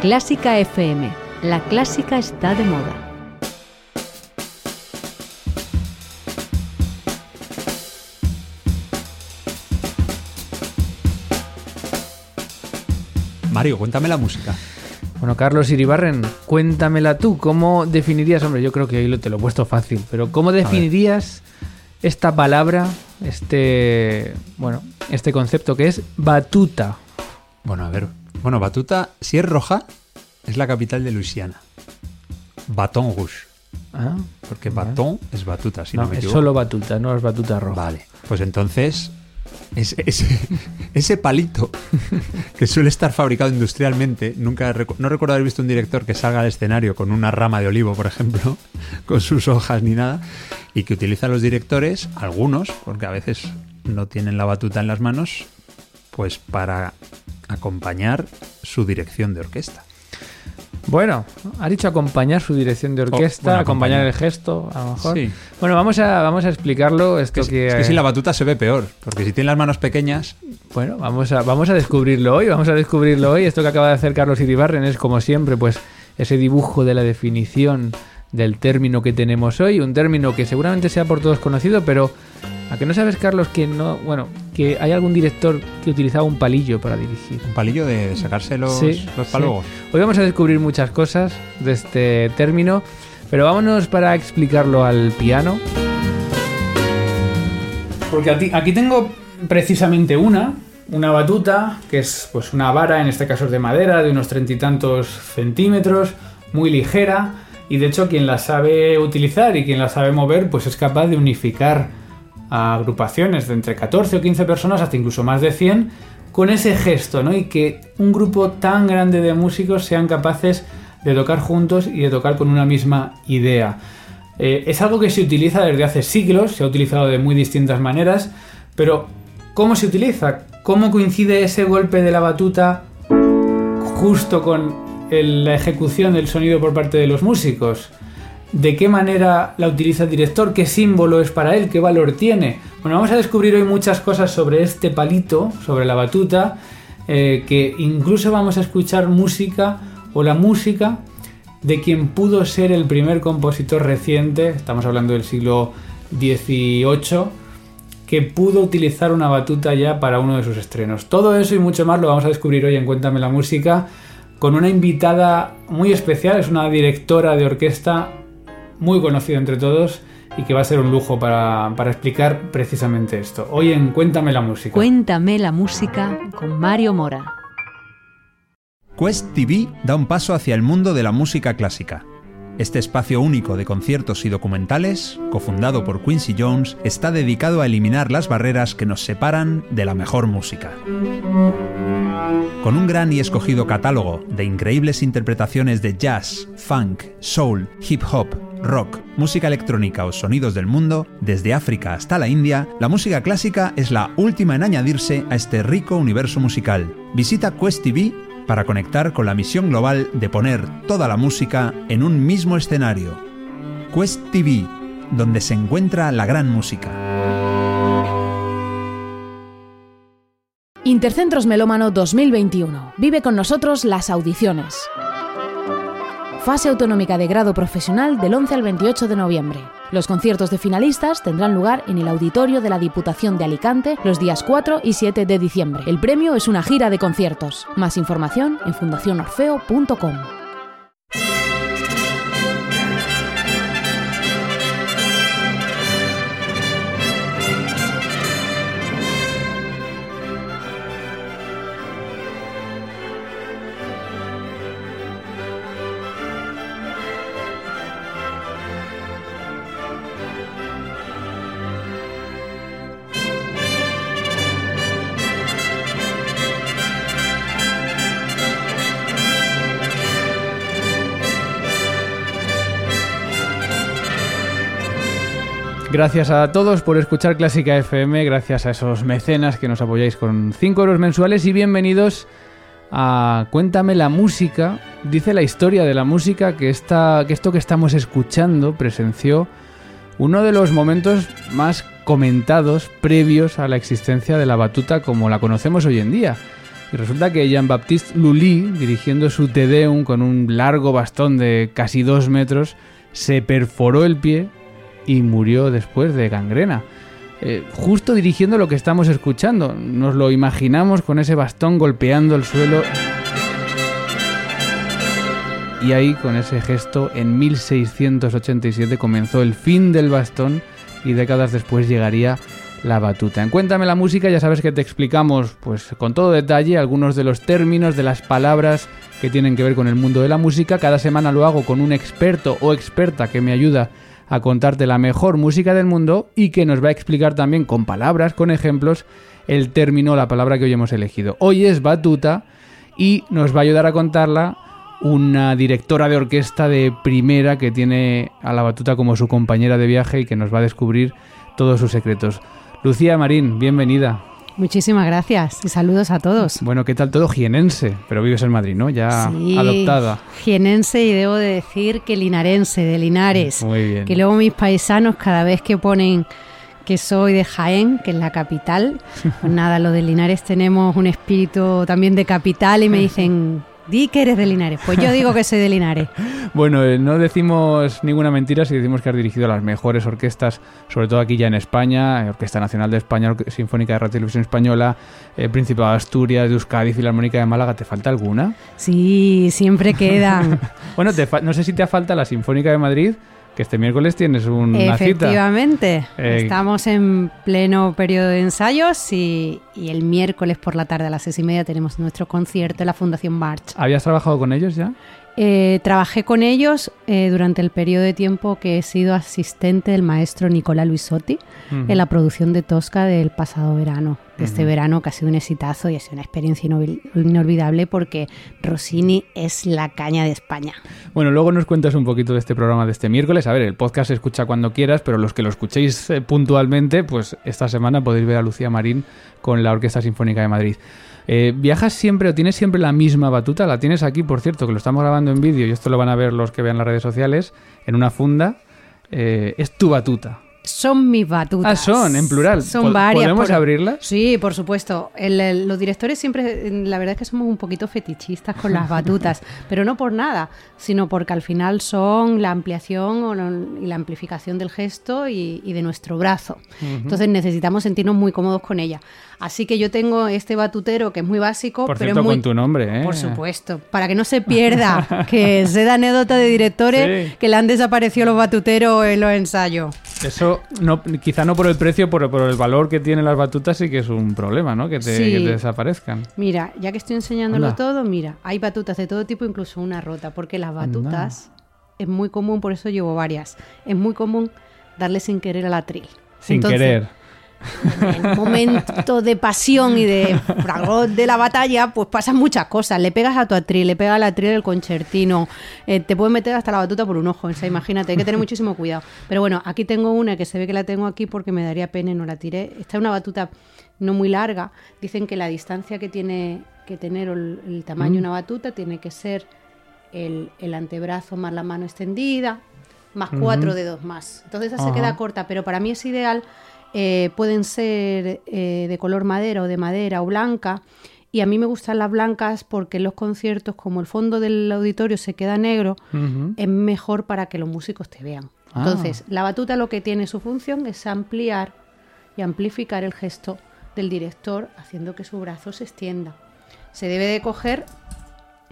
Clásica FM. La clásica está de moda. Mario, cuéntame la música. Bueno, Carlos Iribarren, cuéntamela tú. ¿Cómo definirías, hombre, yo creo que ahí lo, te lo he puesto fácil, pero ¿cómo definirías esta palabra, este, bueno, este concepto que es batuta? Bueno, a ver. Bueno, Batuta, si es roja, es la capital de Luisiana. Baton Rouge. Ah, Porque Vale. batón es batuta, si no, no, me es equivoco. solo batuta, no es batuta roja. Vale, pues entonces ese, ese, ese palito que suele estar fabricado industrialmente, nunca no recuerdo haber visto un director que salga al escenario con una rama de olivo, por ejemplo, con sus hojas ni nada, y que utilizan los directores, algunos, porque a veces no tienen la batuta en las manos, pues para acompañar su dirección de orquesta. Bueno, ha dicho acompañar su dirección de orquesta, bueno, acompañar acompañar. el gesto, a lo mejor. Sí. Bueno, vamos a, vamos a explicarlo. Esto Es, que, es que sin la batuta se ve peor, porque si tiene las manos pequeñas, Bueno, vamos a, vamos a descubrirlo hoy, vamos a descubrirlo hoy. Esto que acaba de hacer Carlos Iribarren es, como siempre, pues ese dibujo de la definición del término que tenemos hoy, un término que seguramente sea por todos conocido, pero a que no sabes, Carlos, que no, bueno, que hay algún director que utilizaba un palillo para dirigir. un palillo de sacarse los, Sí, los sí. palogos. Hoy vamos a descubrir muchas cosas de este término, pero vámonos para explicarlo al piano. Porque aquí, aquí tengo precisamente una, una batuta, que es pues una vara, en este caso es de madera, de unos treinta y tantos centímetros, muy ligera, y de hecho quien la sabe utilizar y quien la sabe mover, pues es capaz de unificar a agrupaciones de entre 14 o 15 personas, hasta incluso más de 100, con ese gesto, ¿no? Y que un grupo tan grande de músicos sean capaces de tocar juntos y de tocar con una misma idea. Eh, es algo que se utiliza desde hace siglos, se ha utilizado de muy distintas maneras, pero ¿cómo se utiliza? ¿Cómo coincide ese golpe de la batuta justo con la ejecución del sonido por parte de los músicos? ¿De qué manera la utiliza el director? ¿Qué símbolo es para él? ¿Qué valor tiene? Bueno, vamos a descubrir hoy muchas cosas sobre este palito, sobre la batuta, eh, que incluso vamos a escuchar música o la música de quien pudo ser el primer compositor reciente, estamos hablando del siglo XVIII, que pudo utilizar una batuta ya para uno de sus estrenos. Todo eso y mucho más lo vamos a descubrir hoy en Cuéntame la Música con una invitada muy especial, es una directora de orquesta muy conocida entre todos y que va a ser un lujo para, para explicar precisamente esto. Hoy en Cuéntame la Música. Cuéntame la música con Mario Mora. Quest TV da un paso hacia el mundo de la música clásica. Este espacio único de conciertos y documentales, cofundado por Quincy Jones, está dedicado a eliminar las barreras que nos separan de la mejor música. Con un gran y escogido catálogo de increíbles interpretaciones de jazz, funk, soul, hip hop, rock, música electrónica o sonidos del mundo, desde África hasta la India, la música clásica es la última en añadirse a este rico universo musical. Visita Quest TV para conectar con la misión global de poner toda la música en un mismo escenario. Quest TV, donde se encuentra la gran música. Intercentros Melómano 2021. Vive con nosotros las audiciones. Fase autonómica de grado profesional del 11 al 28 de noviembre. Los conciertos de finalistas tendrán lugar en el auditorio de la Diputación de Alicante los días 4 y 7 de diciembre. El premio es una gira de conciertos. Más información en fundacionorfeo.com. Gracias a todos por escuchar Clásica FM, gracias a esos mecenas que nos apoyáis con 5 euros mensuales y bienvenidos a Cuéntame la música. Dice la historia de la música que, esta, que esto que estamos escuchando presenció uno de los momentos más comentados previos a la existencia de la batuta como la conocemos hoy en día. Y resulta que Jean-Baptiste Lully, dirigiendo su Te Deum con un largo bastón de casi dos metros, se perforó el pie y murió después de gangrena. Eh, justo dirigiendo lo que estamos escuchando. Nos lo imaginamos con ese bastón golpeando el suelo. Y ahí, con ese gesto, en 1687 comenzó el fin del bastón y décadas después llegaría la batuta. En Cuéntame la música ya sabes que te explicamos pues con todo detalle algunos de los términos, de las palabras que tienen que ver con el mundo de la música. Cada semana lo hago con un experto o experta que me ayuda a contarte la mejor música del mundo y que nos va a explicar también con palabras, con ejemplos, el término, la palabra que hoy hemos elegido. Hoy es batuta y nos va a ayudar a contarla una directora de orquesta de primera que tiene a la batuta como su compañera de viaje y que nos va a descubrir todos sus secretos. Lucía Marín, bienvenida. Muchísimas gracias y saludos a todos. Bueno, ¿qué tal todo? Jienense, pero vives en Madrid, ¿no? Ya sí, adoptada. Jienense y debo de decir que linarense, de Linares. Muy bien. Que luego mis paisanos cada vez que ponen que soy de Jaén, que es la capital, pues nada, lo de Linares tenemos un espíritu también de capital y me dicen, Di que eres de Linares. Pues yo digo que soy de Linares. bueno, eh, no decimos ninguna mentira si decimos que has dirigido las mejores orquestas, sobre todo aquí ya en España, eh, Orquesta Nacional de España, Sinfónica de Radio Televisión Española, eh, Principado de Asturias, de Euskadi, Filarmónica de Málaga. ¿Te falta alguna? Sí, siempre quedan. bueno, no sé si te falta la Sinfónica de Madrid, que este miércoles tienes una cita. Efectivamente, eh, estamos en pleno periodo de ensayos y, y, el miércoles por la tarde a las seis y media tenemos nuestro concierto en la Fundación March. ¿Habías trabajado con ellos ya? Eh, trabajé con ellos eh, durante el periodo de tiempo que he sido asistente del maestro Nicolás Luisotti en la producción de Tosca del pasado verano. De este verano que ha sido un exitazo y ha sido una experiencia inolvidable porque Rossini es la caña de España. Bueno, luego nos cuentas un poquito de este programa de este miércoles. A ver, el podcast se escucha cuando quieras, pero los que lo escuchéis eh, puntualmente, pues esta semana podéis ver a Lucía Marín con la Orquesta Sinfónica de Madrid. Eh, ¿Viajas siempre o tienes siempre la misma batuta? La tienes aquí, por cierto, que lo estamos grabando en vídeo y esto lo van a ver los que vean las redes sociales, en una funda. Eh, es tu batuta. Son mis batutas. Ah, son, en plural. Son varias. ¿Podemos abrirlas? Sí, por supuesto. los directores siempre, la verdad es que somos un poquito fetichistas con las batutas, pero no por nada, sino porque al final son la ampliación y la amplificación del gesto y, de nuestro brazo. Entonces necesitamos sentirnos muy cómodos con ella. Así que yo tengo este batutero que es muy básico, por pero cierto, es muy... con tu nombre, ¿eh? Por supuesto, para que no se pierda, que se da anécdota de directores que le han desaparecido los batuteros en los ensayos. Eso, no, quizá no por el precio, pero por el valor que tienen las batutas sí que es un problema, ¿no? Que te, desaparezcan. Mira, ya que estoy enseñándolo todo, mira, hay batutas de todo tipo, incluso una rota, porque las batutas es muy común, por eso llevo varias, es muy común darle sin querer al atril. Sin querer en momento de pasión y de fragor de la batalla, pues pasan muchas cosas. Le pegas a tu atril, le pegas al atril el concertino, eh, te puedes meter hasta la batuta por un ojo. O sea, imagínate, hay que tener muchísimo cuidado. Pero bueno, aquí tengo una que se ve que la tengo aquí porque me daría pena y no la tiré. Esta es una batuta no muy larga. Dicen que la distancia que tiene que tener el, tamaño de mm. una batuta tiene que ser el, antebrazo más la mano extendida, más cuatro dedos más. Entonces esa se queda corta, pero para mí es ideal eh, pueden ser eh, de color madera o de madera o blanca. Y a mí me gustan las blancas porque en los conciertos, como el fondo del auditorio se queda negro, es mejor para que los músicos te vean. Ah. Entonces, la batuta lo que tiene su función es ampliar y amplificar el gesto del director, haciendo que su brazo se extienda. Se debe de coger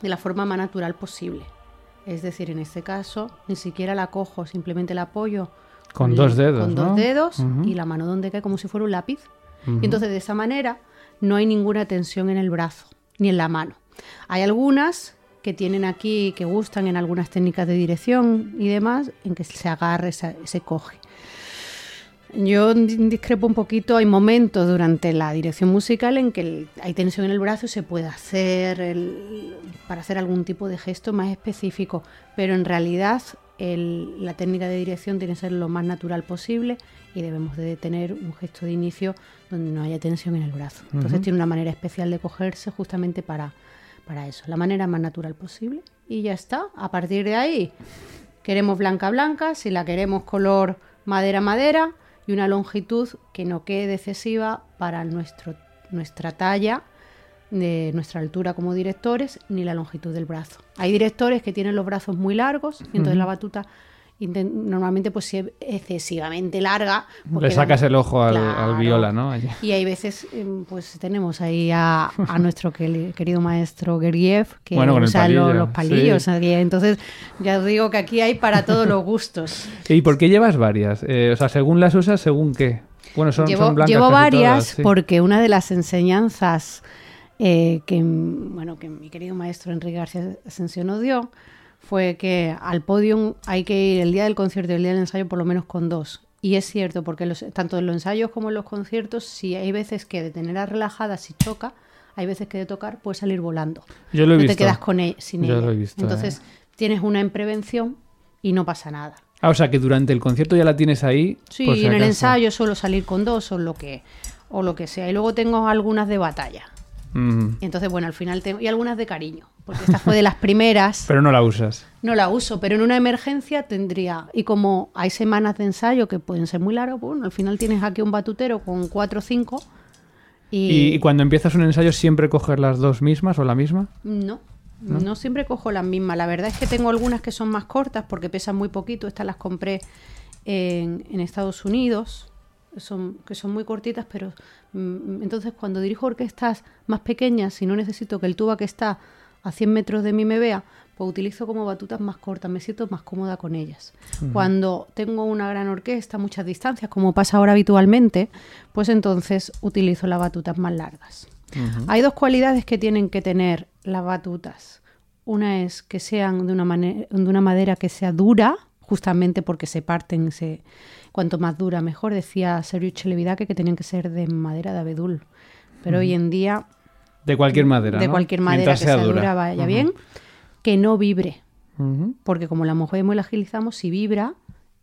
de la forma más natural posible. Es decir, en este caso, ni siquiera la cojo, simplemente la apoyo con, dos dedos. Con dos dedos y la mano donde cae como si fuera un lápiz. Y entonces de esa manera no hay ninguna tensión en el brazo ni en la mano. Hay algunas que tienen aquí, que gustan en algunas técnicas de dirección y demás, en que se agarre, se, se coge. Yo discrepo un poquito, hay momentos durante la dirección musical en que hay tensión en el brazo y se puede hacer para hacer algún tipo de gesto más específico, pero en realidad la técnica de dirección tiene que ser lo más natural posible y debemos de tener un gesto de inicio donde no haya tensión en el brazo. Entonces tiene una manera especial de cogerse justamente para, para eso, la manera más natural posible y ya está. A partir de ahí queremos blanca blanca, si la queremos color madera madera y una longitud que no quede excesiva para nuestro, nuestra talla de nuestra altura como directores ni la longitud del brazo. Hay directores que tienen los brazos muy largos y entonces la batuta normalmente pues si es excesivamente larga. Le sacas el ojo al, Claro. al viola, ¿no? Y hay veces, em, pues tenemos ahí a, a nuestro querido maestro Gergiev, que Bueno, usa los palillos. sí. Entonces, ya os digo que aquí hay para todos los gustos. ¿Y por qué llevas varias? Eh, o sea, según las usas, ¿según qué? Bueno, son, llevo son blancas llevo varias todas, sí. porque una de las enseñanzas eh, que, bueno, que mi querido maestro Enrique García Asensio nos dio fue que al podium hay que ir el día del concierto y el día del ensayo por lo menos con dos. Y es cierto, porque los- tanto en los ensayos como en los conciertos, si hay veces que de tenerla relajada, si choca, hay veces que de tocar puede salir volando. Yo lo he no visto. te quedas con e- sin Yo ella. lo he visto, Entonces tienes una en prevención y no pasa nada. Ah, o sea, que durante el concierto ya la tienes ahí. Sí, por si en el ensayo suelo salir con dos o lo que o lo que sea. Y luego tengo algunas de batalla. Mm, Y entonces, bueno, al final tengo y algunas de cariño, porque esta fue de las primeras. Pero no la usas. No la uso, pero en una emergencia tendría. Y como hay semanas de ensayo que pueden ser muy largas, bueno, al final tienes aquí un batutero con cuatro o cinco. Y, ¿Y, y cuando empiezas un ensayo siempre coges las dos mismas o la misma? No, no, siempre cojo las mismas. La verdad es que tengo algunas que son más cortas porque pesan muy poquito. Estas las compré en, en Estados Unidos, son, que son muy cortitas, pero mm, entonces cuando dirijo orquestas más pequeñas, si no necesito que el tuba que está a 100 metros de mí me vea, pues utilizo como batutas más cortas, me siento más cómoda con ellas. Cuando tengo una gran orquesta, muchas distancias, como pasa ahora habitualmente, pues entonces utilizo las batutas más largas. Hay dos cualidades que tienen que tener las batutas. Una es que sean de una, de una madera que sea dura, justamente porque se parten, se, cuanto más dura mejor. Decía Sergio Chelevidaque que tenían que ser de madera de abedul. Pero hoy en día, De cualquier madera. de ¿no? cualquier madera Mientras que sea dura, vaya Ujú. bien, que no vibre. Porque como la movemos y la agilizamos, si vibra,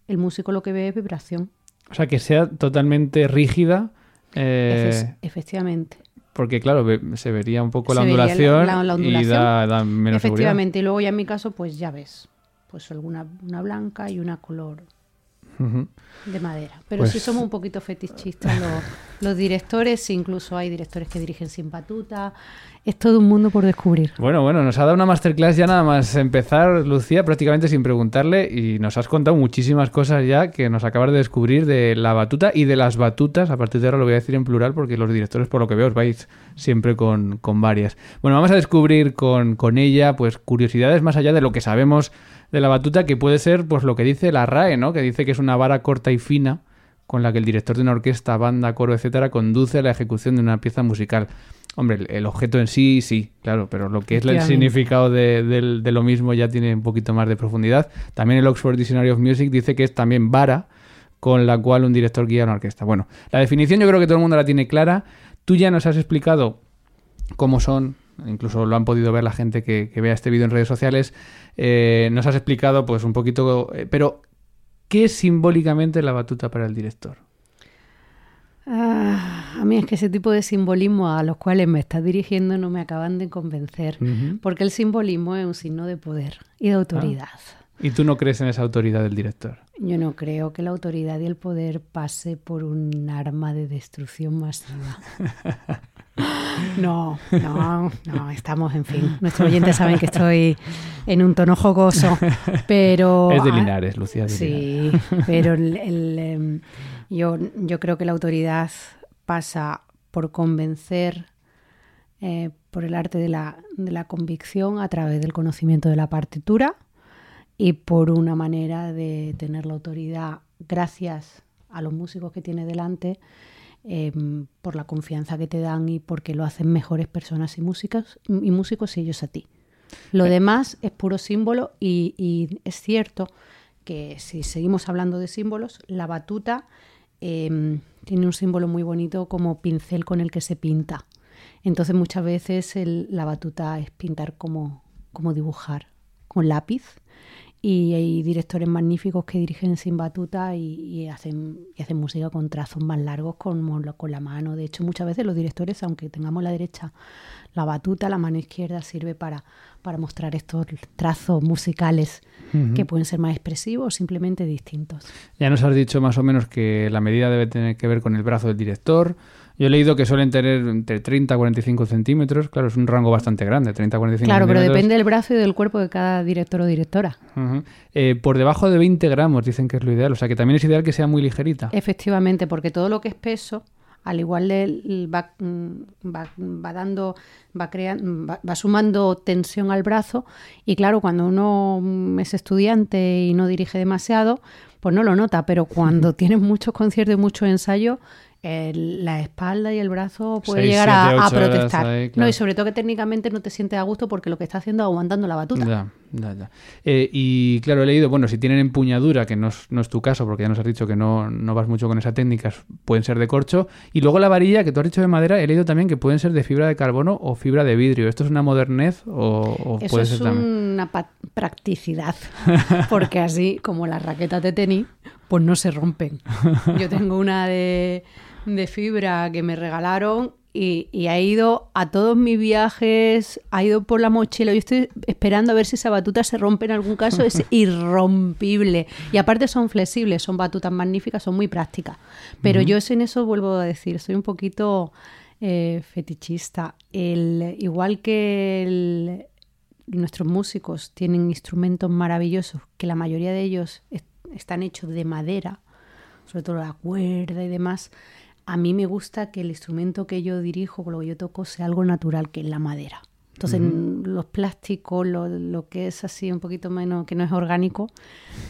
el músico lo que ve es vibración. O sea, que sea totalmente rígida. eh, Efe- efectivamente. porque, claro, se vería un poco la Se vería la- ondulación, la- la y ondulación. da, da menos seguridad. Efectivamente. Y luego ya en mi caso, pues ya ves. Pues alguna una blanca y una color de madera. Pero Pues- sí somos un poquito fetichistas los, los directores, incluso hay directores que dirigen sin batuta. Es todo un mundo por descubrir. Bueno, bueno, nos ha dado una masterclass ya nada más empezar, Lucía, prácticamente sin preguntarle, y nos has contado muchísimas cosas ya que nos acabas de descubrir de la batuta y de las batutas. A partir de ahora lo voy a decir en plural porque los directores, por lo que veo, os vais siempre con, con varias. Bueno, vamos a descubrir con, con ella, pues, curiosidades más allá de lo que sabemos de la batuta, que puede ser, pues, lo que dice la RAE, ¿no? Que dice que es una vara corta y fina con la que el director de una orquesta, banda, coro, etcétera, conduce a la ejecución de una pieza musical. Hombre, el, el objeto en sí, sí, claro, pero lo que es el significado de, lo mismo ya tiene un poquito más de profundidad. También el Oxford Dictionary of Music dice que es también vara con la cual un director guía una orquesta. Bueno, la definición yo creo que todo el mundo la tiene clara. Tú ya nos has explicado cómo son, incluso lo han podido ver la gente que, que vea este vídeo en redes sociales. Eh, nos has explicado, pues, un poquito. eh, pero, ¿qué es simbólicamente la batuta para el director? Ah, a mí es que ese tipo de simbolismo a los cuales me estás dirigiendo no me acaban de convencer. Porque el simbolismo es un signo de poder y de autoridad. Y tú no crees en esa autoridad del director. Yo no creo que la autoridad y el poder pase por un arma de destrucción masiva. No, no, no, estamos, en fin. Nuestros oyentes saben que estoy en un tono jocoso, pero... es de ah, Linares, Lucía. de Linares. Sí, pero el- el, em, yo, yo creo que la autoridad pasa por convencer eh, por el arte de la, de la convicción a través del conocimiento de la partitura y por una manera de tener la autoridad gracias a los músicos que tiene delante, em, por la confianza que te dan y porque lo hacen mejores personas y músicas y músicos y ellos a ti. Lo demás es puro símbolo y, y es cierto que si seguimos hablando de símbolos, la batuta em, tiene un símbolo muy bonito como pincel con el que se pinta. Entonces muchas veces el- la batuta es pintar como, como dibujar, con lápiz. Y hay directores magníficos que dirigen sin batuta y, y hacen, y hacen música con trazos más largos lo- con la mano. De hecho, muchas veces los directores, aunque tengamos la derecha la batuta, la mano izquierda sirve para, para mostrar estos trazos musicales que pueden ser más expresivos o simplemente distintos. Ya nos has dicho más o menos que la medida debe tener que ver con el brazo del director, Yo he leído que suelen tener entre 30 a 45 centímetros. Claro, es un rango bastante grande, 30 a 45 Claro, pero depende del brazo y del cuerpo de cada director o directora. Eh, por debajo de 20 gramos dicen que es lo ideal. O sea que también es ideal que sea muy ligerita. Efectivamente, porque todo lo que es peso, al igual de, va, mm, va, va dando, va, creando, va, va sumando tensión al brazo y claro, cuando uno mm, es estudiante y no dirige demasiado, pues no lo nota, pero cuando tienes muchos conciertos y muchos ensayos, el- la espalda y el brazo puede Seis, llegar siete, a, protestar. ahí, No, y sobre todo que técnicamente no te sientes a gusto porque lo que está haciendo es aguantando la batuta. Ya, ya, ya. Eh, y claro, he leído, bueno, si tienen empuñadura, que no es, no es tu caso, porque ya nos has dicho que no, no vas mucho con esa técnica, pueden ser de corcho. Y luego la varilla, que tú has dicho de madera, he leído también que pueden ser de fibra de carbono o fibra de vidrio. ¿Esto es una modernez o, o Eso puede es ser también? una practicidad, porque así como las raquetas de tenis, pues no se rompen. Yo tengo una de, de fibra que me regalaron y, y ha ido a todos mis viajes, ha ido por la mochila. Yo estoy esperando a ver si esa batuta se rompe en algún caso, es irrompible. Y aparte son flexibles, son batutas magníficas, son muy prácticas. Pero yo en eso vuelvo a decir, soy un poquito eh, fetichista. El, igual que el- nuestros músicos tienen instrumentos maravillosos, que la mayoría de ellos es- están hechos de madera, sobre todo la cuerda y demás. A mí me gusta que el instrumento que yo dirijo, con lo que yo toco, sea algo natural, que es la madera. Entonces, los plásticos, lo, lo que es así un poquito menos, que no es orgánico,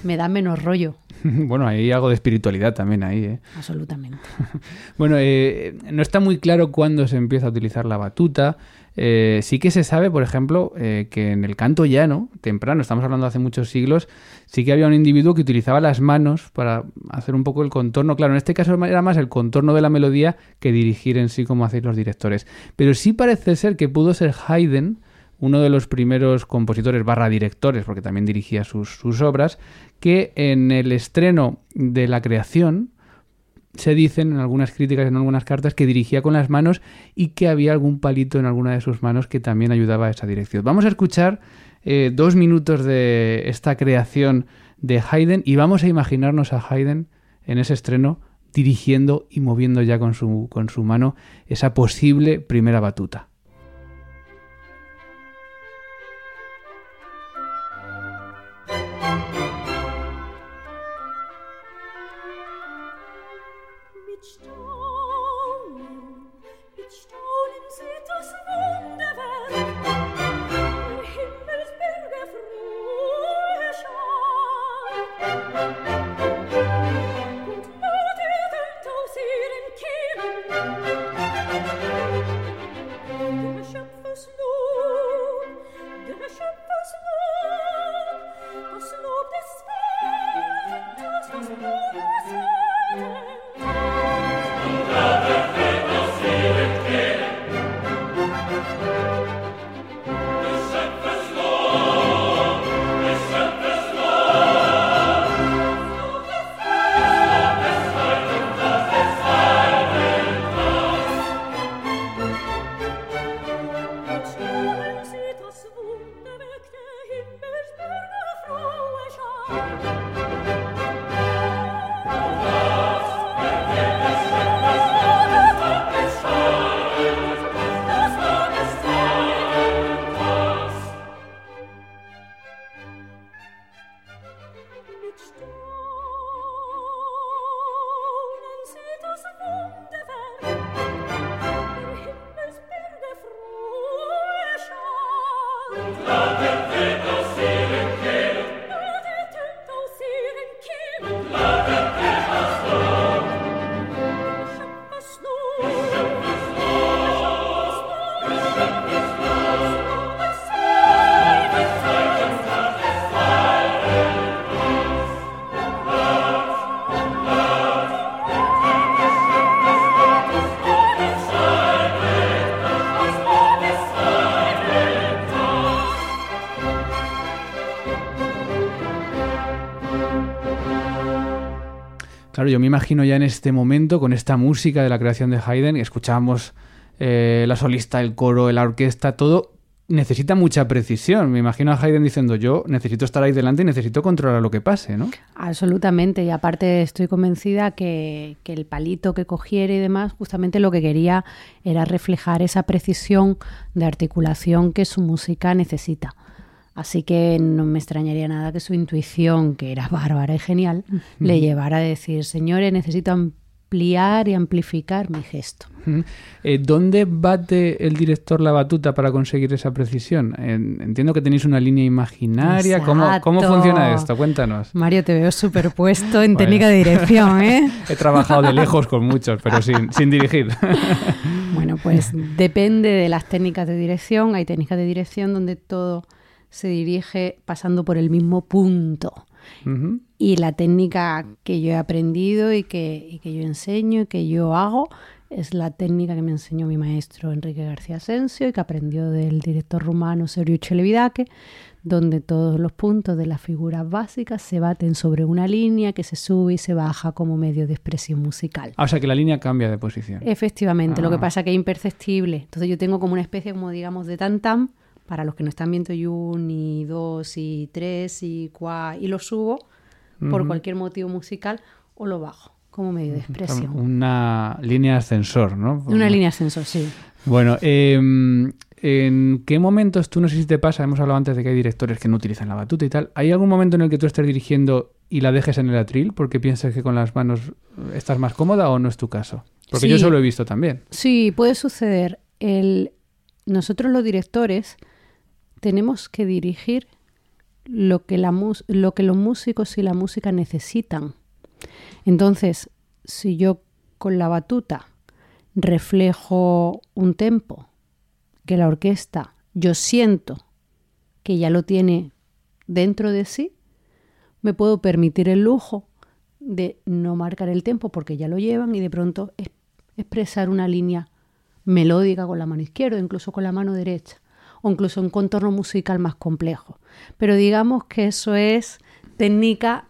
me da menos rollo, bueno, hay algo de espiritualidad también ahí, ¿eh? absolutamente. Bueno, eh, no está muy claro cuándo se empieza a utilizar la batuta. Eh, sí que se sabe, por ejemplo, eh, que en el canto llano, temprano, estamos hablando de hace muchos siglos, sí que había un individuo que utilizaba las manos para hacer un poco el contorno. Claro, en este caso era más el contorno de la melodía que dirigir en sí como hacéis los directores. Pero sí parece ser que pudo ser Haydn, uno de los primeros compositores barra directores, porque también dirigía sus, sus obras, que en el estreno de la creación, se dicen en algunas críticas, en algunas cartas, que dirigía con las manos y que había algún palito en alguna de sus manos que también ayudaba a esa dirección. Vamos a escuchar eh, dos minutos de esta creación de Haydn y vamos a imaginarnos a Haydn en ese estreno dirigiendo y moviendo ya con su, con su mano esa posible primera batuta. Oh. Claro, yo me imagino ya en este momento, con esta música de la creación de Haydn, escuchábamos eh, la solista, el coro, la orquesta, todo necesita mucha precisión. Me imagino a Hayden diciendo, yo necesito estar ahí delante y necesito controlar lo que pase, ¿no? Absolutamente, y aparte estoy convencida que, que el palito que cogiera y demás, justamente lo que quería era reflejar esa precisión de articulación que su música necesita. Así que no me extrañaría nada que su intuición, que era bárbara y genial, le llevara a decir, señores, necesito ampliar y amplificar mi gesto. Eh, ¿Dónde bate el director la batuta para conseguir esa precisión? En- entiendo que tenéis una línea imaginaria. ¿Cómo, ¿Cómo funciona esto? Cuéntanos. Mario, te veo superpuesto en Bueno. técnica de dirección, ¿eh? He trabajado de lejos con muchos, pero sin, sin dirigir. Bueno, pues depende de las técnicas de dirección. Hay técnicas de dirección donde todo se dirige pasando por el mismo punto. Y la técnica que yo he aprendido y que, y que yo enseño y que yo hago es la técnica que me enseñó mi maestro Enrique García Asensio y que aprendió del director rumano Sergio Chelevidache, donde todos los puntos de las figuras básicas se baten sobre una línea que se sube y se baja como medio de expresión musical. Ah, o sea que la línea cambia de posición. Efectivamente, lo Ah. que pasa es que es imperceptible. Entonces yo tengo como una especie, como digamos, de tam-tam, para los que no están viendo y un, y dos, y tres, y cuatro, y lo subo por cualquier motivo musical o lo bajo como medio de expresión. Una línea ascensor, ¿no? Una línea ascensor, sí. Bueno, eh, ¿en qué momentos tú, no sé si te pasa, hemos hablado antes de que hay directores que no utilizan la batuta y tal, ¿hay algún momento en el que tú estés dirigiendo y la dejes en el atril porque piensas que con las manos estás más cómoda o no es tu caso? Porque yo eso lo he visto también. Sí, puede suceder. El, nosotros los directores tenemos que dirigir lo que, los músicos y la música necesitan. Entonces, si yo con la batuta reflejo un tempo que la orquesta yo siento que ya lo tiene dentro de sí, me puedo permitir el lujo de no marcar el tempo porque ya lo llevan y de pronto es- expresar una línea melódica con la mano izquierda, incluso con la mano derecha, o incluso un contorno musical más complejo. Pero digamos que eso es técnica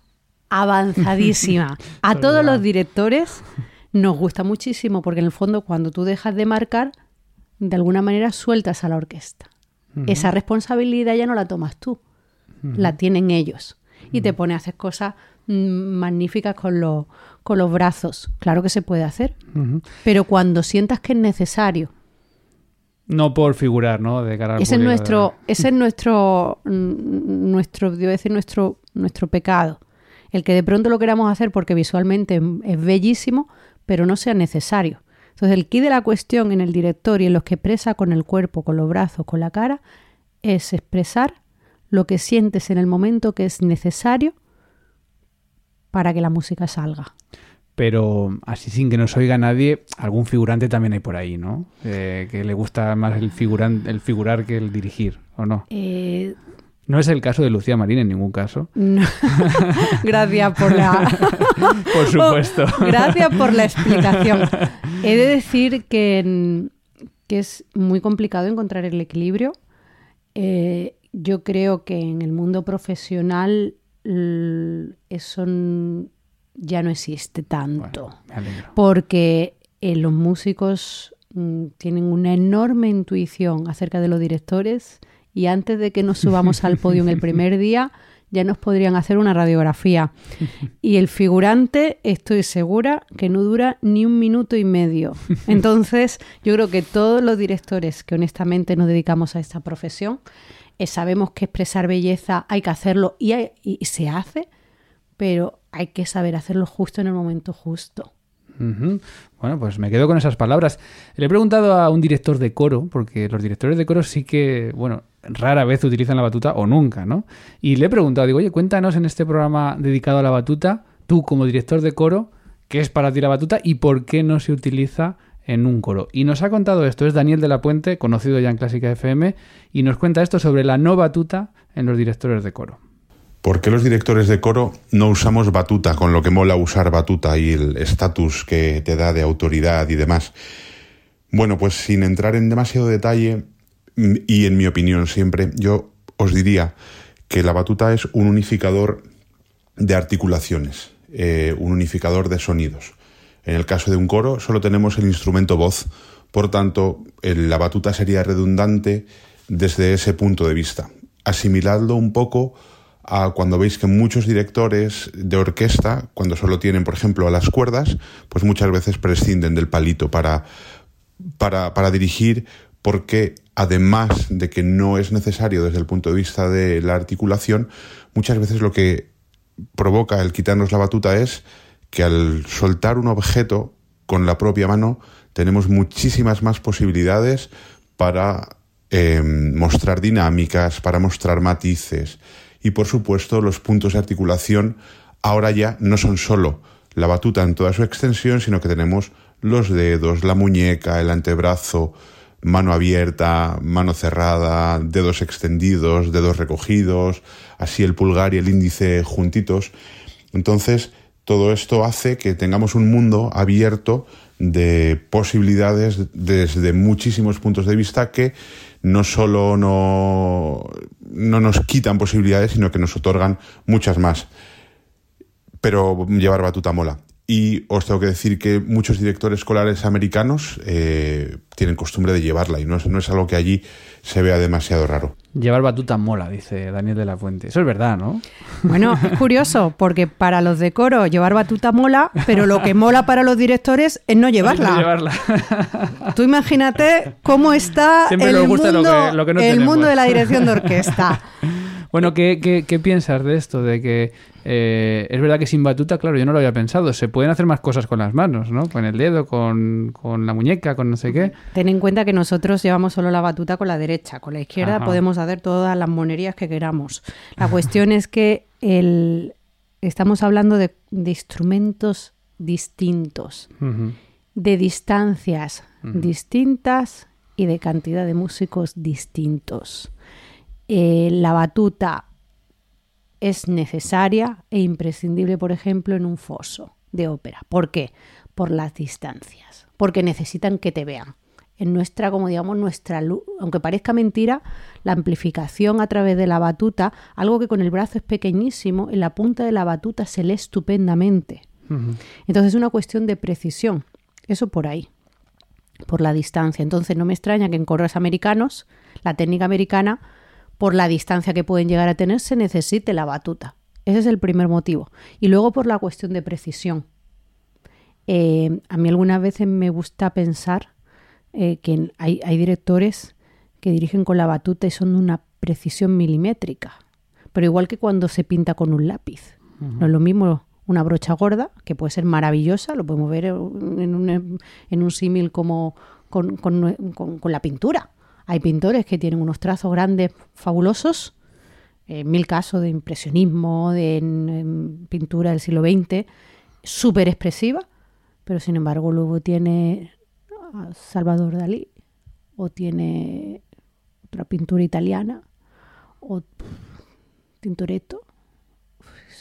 avanzadísima. A todos los directores nos gusta muchísimo porque en el fondo cuando tú dejas de marcar, de alguna manera sueltas a la orquesta. Esa responsabilidad ya no la tomas tú, la tienen ellos. Y te pone a hacer cosas mm, magníficas con, los- con los brazos. Claro que se puede hacer, pero cuando sientas que es necesario. No por figurar, ¿no? De cara al Ese es nuestro, ese es nuestro, nuestro, debo decir, nuestro, nuestro pecado. El que de pronto lo queramos hacer porque visualmente es bellísimo, pero no sea necesario. Entonces, el key de la cuestión en el director y en los que expresa con el cuerpo, con los brazos, con la cara, es expresar lo que sientes en el momento que es necesario para que la música salga. Pero así sin que nos oiga nadie, algún figurante también hay por ahí, ¿no? Eh, que le gusta más el, figuran, el figurar que el dirigir, ¿o no? Eh, No es el caso de Lucía Marín en ningún caso. no. Gracias por la, Por supuesto. Gracias por la explicación. He de decir que, que es muy complicado encontrar el equilibrio. Eh, yo creo que en el mundo profesional eso ya no existe tanto. Bueno. Porque eh, los músicos mm, tienen una enorme intuición acerca de los directores y antes de que nos subamos al podio en el primer día ya nos podrían hacer una radiografía. Y el figurante, estoy segura que no dura ni un minuto y medio. Entonces, yo creo que todos los directores que honestamente nos dedicamos a esta profesión, eh, sabemos que expresar belleza hay que hacerlo y, hay- y se hace, pero hay que saber hacerlo justo en el momento justo. Bueno, pues me quedo con esas palabras. Le he preguntado a un director de coro, porque los directores de coro sí que, bueno, rara vez utilizan la batuta o nunca, ¿no? Y le he preguntado, digo, oye, cuéntanos en este programa dedicado a la batuta, tú como director de coro, ¿qué es para ti la batuta y por qué no se utiliza en un coro? Y nos ha contado esto, es Daniel de la Puente, conocido ya en Clásica FM, y nos cuenta esto sobre la no batuta en los directores de coro. ¿Por qué los directores de coro no usamos batuta con lo que mola usar batuta y el estatus que te da de autoridad y demás? Bueno, pues sin entrar en demasiado detalle mm, y en mi opinión siempre, yo os diría que la batuta es un unificador de articulaciones, eh, un unificador de sonidos. En el caso de un coro solo tenemos el instrumento voz, por tanto la batuta sería redundante desde ese punto de vista. Asimiladlo un poco a cuando veis que muchos directores de orquesta, cuando solo tienen, por ejemplo, a las cuerdas, pues muchas veces prescinden del palito para, para, para dirigir porque además de que no es necesario desde el punto de vista de la articulación, muchas veces lo que provoca el quitarnos la batuta es que al soltar un objeto con la propia mano tenemos muchísimas más posibilidades para eh, mostrar dinámicas, para mostrar matices. Y por supuesto los puntos de articulación ahora ya no son solo la batuta en toda su extensión, sino que tenemos los dedos, la muñeca, el antebrazo, mano abierta, mano cerrada, dedos extendidos, dedos recogidos, así el pulgar y el índice juntitos. Entonces, todo esto hace que tengamos un mundo abierto de posibilidades desde muchísimos puntos de vista que no solo no, no nos quitan posibilidades, sino que nos otorgan muchas más. Pero llevar batuta mola. Y os tengo que decir que muchos directores escolares americanos eh, tienen costumbre de llevarla y no es, no es algo que allí se vea demasiado raro. Llevar batuta mola, dice Daniel de la Fuente. Eso es verdad, ¿no? Bueno, es curioso, porque para los de coro llevar batuta mola, pero lo que mola para los directores es no llevarla. No llevarla. Tú imagínate cómo está Siempre el, lo mundo, que- lo que no el tenemos. mundo de la dirección de orquesta. Bueno, ¿qué, qué, qué piensas de esto? De que eh, es verdad que sin batuta, claro, yo no lo había pensado. Se pueden hacer más cosas con las manos, ¿no? Con el dedo, con, con la muñeca, con no sé qué. Ten en cuenta que nosotros llevamos solo la batuta con la derecha, con la izquierda Ajá. podemos hacer todas las monerías que queramos. La cuestión es que el, estamos hablando de, de instrumentos distintos, de distancias distintas y de cantidad de músicos distintos. Eh, la batuta es necesaria e imprescindible, por ejemplo, en un foso de ópera. ¿Por qué? Por las distancias, porque necesitan que te vean. En nuestra, como digamos, nuestra luz, aunque parezca mentira, la amplificación a través de la batuta, algo que con el brazo es pequeñísimo, en la punta de la batuta se lee estupendamente. Entonces es una cuestión de precisión. Eso por ahí, por la distancia. Entonces no me extraña que en coros americanos, la técnica americana, por la distancia que pueden llegar a tener, se necesite la batuta. Ese es el primer motivo. Y luego por la cuestión de precisión. Eh, a mí algunas veces me gusta pensar eh, que hay, hay directores que dirigen con la batuta y son de una precisión milimétrica. Pero igual que cuando se pinta con un lápiz. No es lo mismo una brocha gorda, que puede ser maravillosa, lo podemos ver en un, en un símil como con, con- con- con la pintura. Hay pintores que tienen unos trazos grandes, fabulosos, eh, mil casos de impresionismo, de en- en pintura del siglo XX, súper expresiva, pero sin embargo luego tiene Salvador Dalí, o tiene otra pintura italiana, o Tintoretto,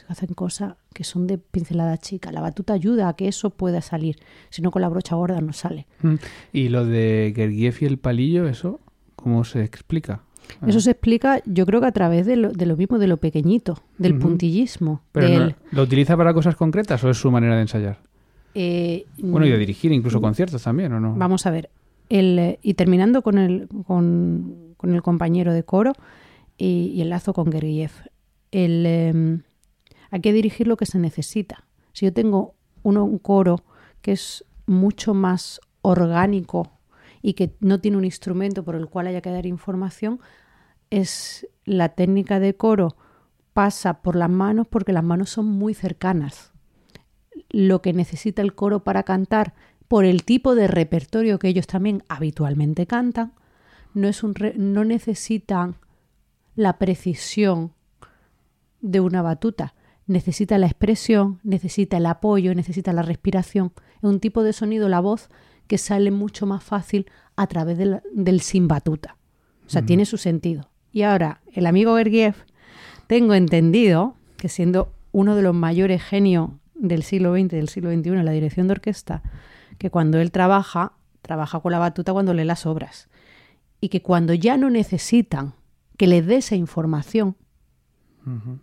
hacen cosas que son de pincelada chica. La batuta ayuda a que eso pueda salir, si no con la brocha gorda no sale. Mm. Y lo de Gergiev y el palillo, ¿eso cómo se explica? Eso se explica, yo creo que a través de lo, de lo mismo, de lo pequeñito, del puntillismo. ¿Pero del, no- ¿Lo utiliza para cosas concretas o es su manera de ensayar? eh, Bueno, y de dirigir incluso conciertos también, ¿o no? Vamos a ver. El, eh, y terminando con el, con, con el compañero de coro y, y el lazo con Gergiev. El, eh, hay que dirigir lo que se necesita. Si yo tengo uno, un coro que es mucho más orgánico y que no tiene un instrumento por el cual haya que dar información, es la técnica de coro pasa por las manos porque las manos son muy cercanas lo que necesita el coro para cantar por el tipo de repertorio que ellos también habitualmente cantan, no, es un re- no necesitan la precisión de una batuta, necesita la expresión, necesita el apoyo, necesita la respiración. Es un tipo de sonido, la voz, que sale mucho más fácil a través de la- del sin batuta. O sea, tiene su sentido. Y ahora, el amigo Gergiev, tengo entendido que siendo uno de los mayores genios del siglo XX y del siglo XXI en la dirección de orquesta, que cuando él trabaja, trabaja con la batuta cuando lee las obras. Y que cuando ya no necesitan que les dé esa información,